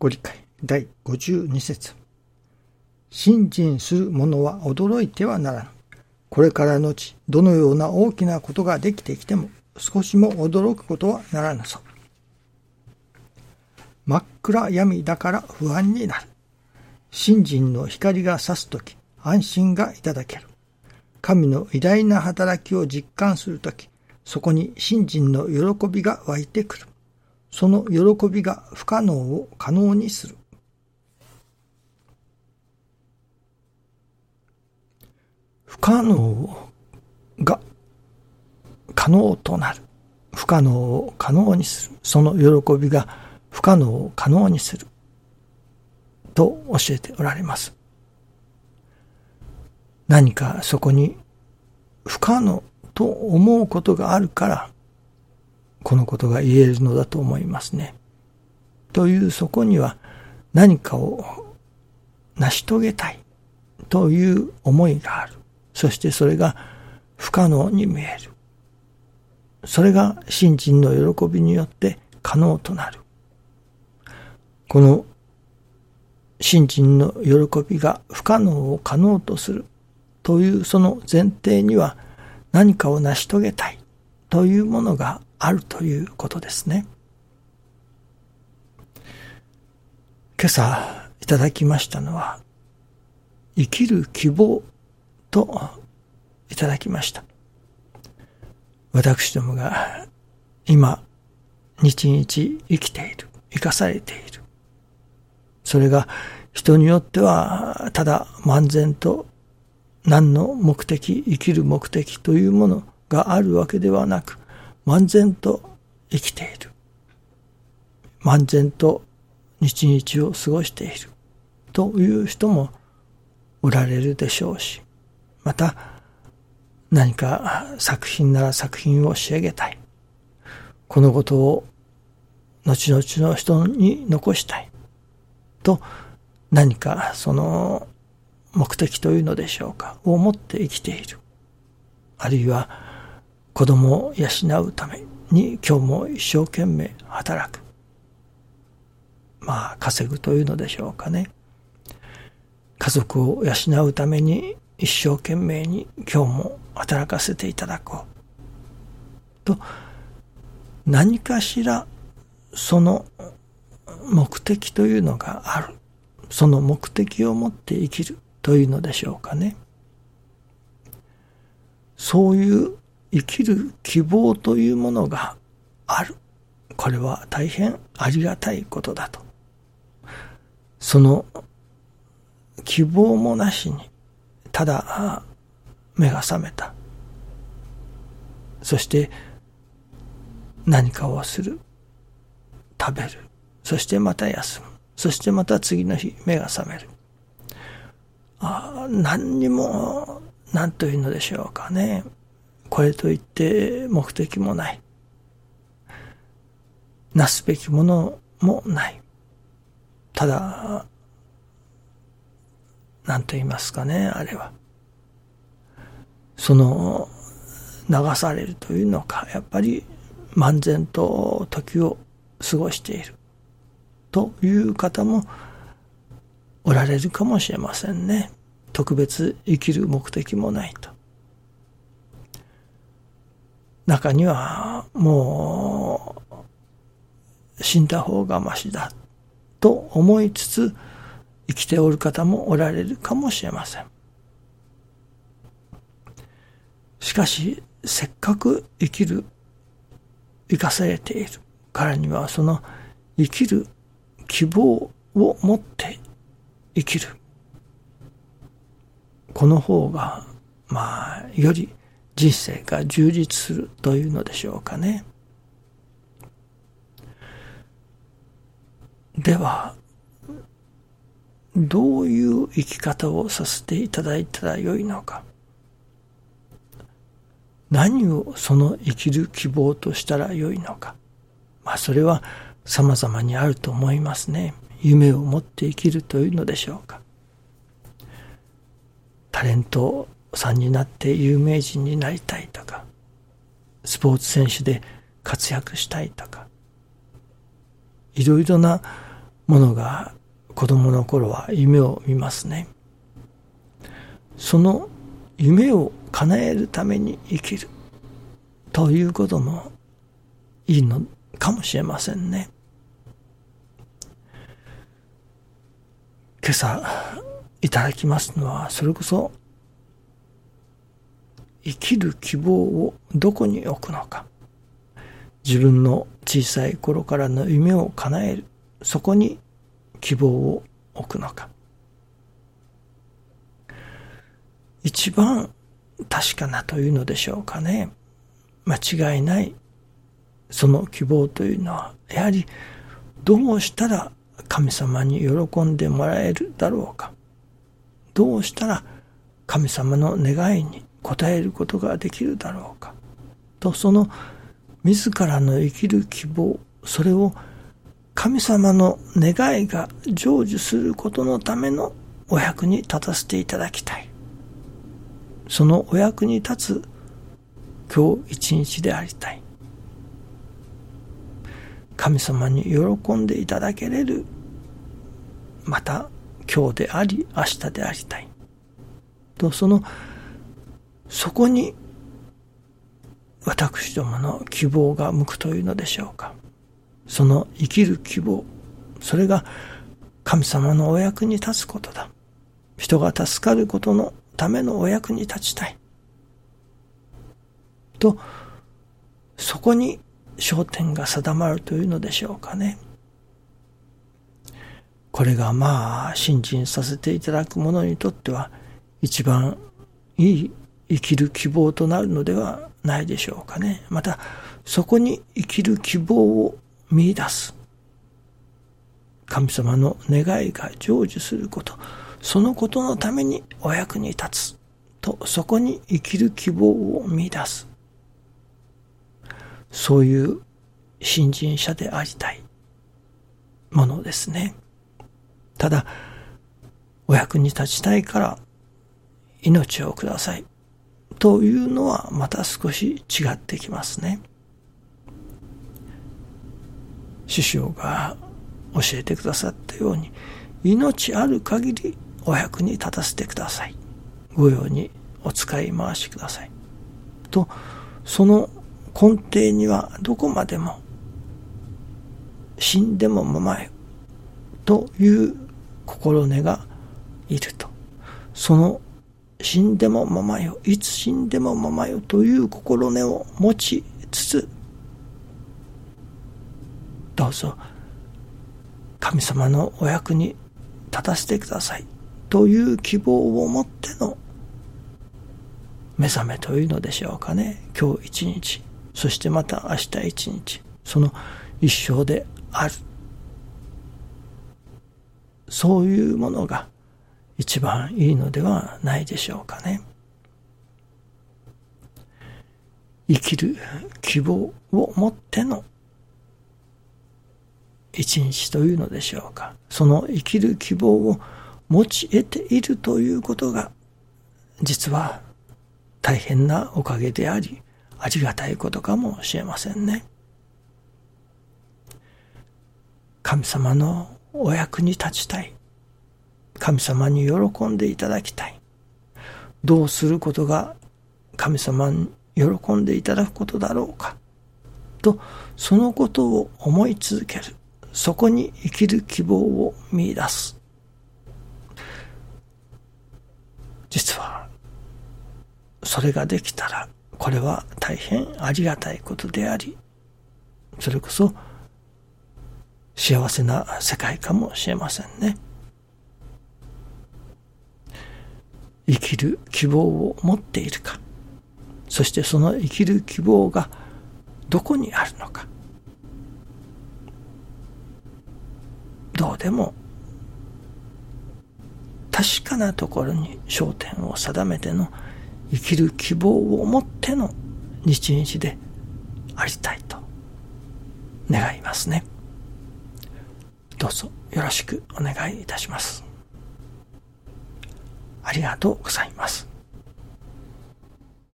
ご理解第52節信心する者は驚いてはならぬ。これからのち、どのような大きなことができてきても、少しも驚くことはならぬぞ。真っ暗闇だから不安になる。信心の光が差すとき、安心がいただける。神の偉大な働きを実感するとき、そこに信心の喜びが湧いてくる。その喜びが不可能を可能にする。不可能が可能となる。不可能を可能にする。その喜びが不可能を可能にする。と教えておられます。何かそこに不可能と思うことがあるから、このことが言えるのだと思いますね。というそこには何かを成し遂げたいという思いがある。そしてそれが不可能に見える。それが信心の喜びによって可能となる。この信心の喜びが不可能を可能とするというその前提には何かを成し遂げたいというものがあるということですね。今朝いただきましたのは生きる希望といただきました。私どもが今、日々生きている、生かされている。それが人によってはただ漫然と何の目的、生きる目的というものがあるわけではなく、漫然と生きている。漫然と日々を過ごしている。という人もおられるでしょうし、また何か作品なら作品を仕上げたい。このことを後々の人に残したい。と何かその目的というのでしょうかを持って生きている。あるいは子供を養うために今日も一生懸命働く。まあ稼ぐというのでしょうかね。家族を養うために一生懸命に今日も働かせていただこう。と、何かしらその目的というのがある。その目的を持って生きるというのでしょうかね。そういう生きる希望というものがある。これは大変ありがたいことだと。その希望もなしにただ目が覚めた。そして何かをする。食べる。そしてまた休む。そしてまた次の日目が覚める。ああ何にも、何というのでしょうかね。これといって目的もない。なすべきものもない。ただ、何と言いますかね、あれは。その、流されるというのか、やっぱり漫然と時を過ごしているという方もおられるかもしれませんね。特別生きる目的もないと。中にはもう死んだ方がましだと思いつつ生きておる方もおられるかもしれません。しかし、せっかく生きる、生かされているからには、その生きる希望を持って生きる。この方が、まあ、より人生が充実するというのでしょうかね。では、どういう生き方をさせていただいたらよいのか。何をその生きる希望としたらよいのか。まあそれは様々にあると思いますね。夢を持って生きるというのでしょうか。タレントさんになって有名人になりたいとか、スポーツ選手で活躍したいとか、いろいろな者が子供の頃は夢を見ますね。その夢を叶えるために生きるということもいいのかもしれませんね。今朝いただきますのは、それこそ生きる希望をどこに置くのか。自分の小さい頃からの夢を叶える。そこに希望を置くのか。一番確かなというのでしょうかね。間違いない。その希望というのは、やはりどうしたら神様に喜んでもらえるだろうか。どうしたら神様の願いに応えることができるだろうか。と、その自らの生きる希望、それを神様の願いが成就することのためのお役に立たせていただきたい。そのお役に立つ今日一日でありたい。神様に喜んでいただけれる、また今日であり明日でありたい。と、その、そこに私どもの希望が向くというのでしょうか。その生きる希望、それが神様のお役に立つことだ。人が助かることのためのお役に立ちたい。と、そこに焦点が定まるというのでしょうかね。これがまあ、信心させていただく者にとっては、一番いい生きる希望となるのではないでしょうかね。また、そこに生きる希望を見出す。神様の願いが成就すること、そのことのためにお役に立つ。と、そこに生きる希望を見出す。そういう信心者でありたいものですね。ただ、お役に立ちたいから命をください。というのはまた少し違ってきますね。師匠が教えてくださったように、命ある限りお役に立たせてください。ご用にお使い回しください。と、その根底にはどこまでも死んでもままよという心根がいると。その死んでもままよ、いつ死んでもままよという心根を持ちつつ、どうぞ神様のお役に立たせてくださいという希望を持っての目覚めというのでしょうかね。今日一日、そしてまた明日一日、その一生である。そういうものが一番いいのではないでしょうかね。生きる希望を持っての一日というのでしょうか。その生きる希望を持ち得ているということが、実は大変なおかげであり、ありがたいことかもしれませんね。神様のお役に立ちたい。神様に喜んでいただきたい。どうすることが神様に喜んでいただくことだろうか。と、そのことを思い続ける。そこに生きる希望を見出す。実は、それができたら、これは大変ありがたいことであり、それこそ幸せな世界かもしれませんね。生きる希望を持っているか、そしてその生きる希望がどこにあるのか。どうでも確かなところに焦点を定めての生きる希望を持っての日々でありたいと願いますね。どうぞよろしくお願いいたします。ありがとうございます。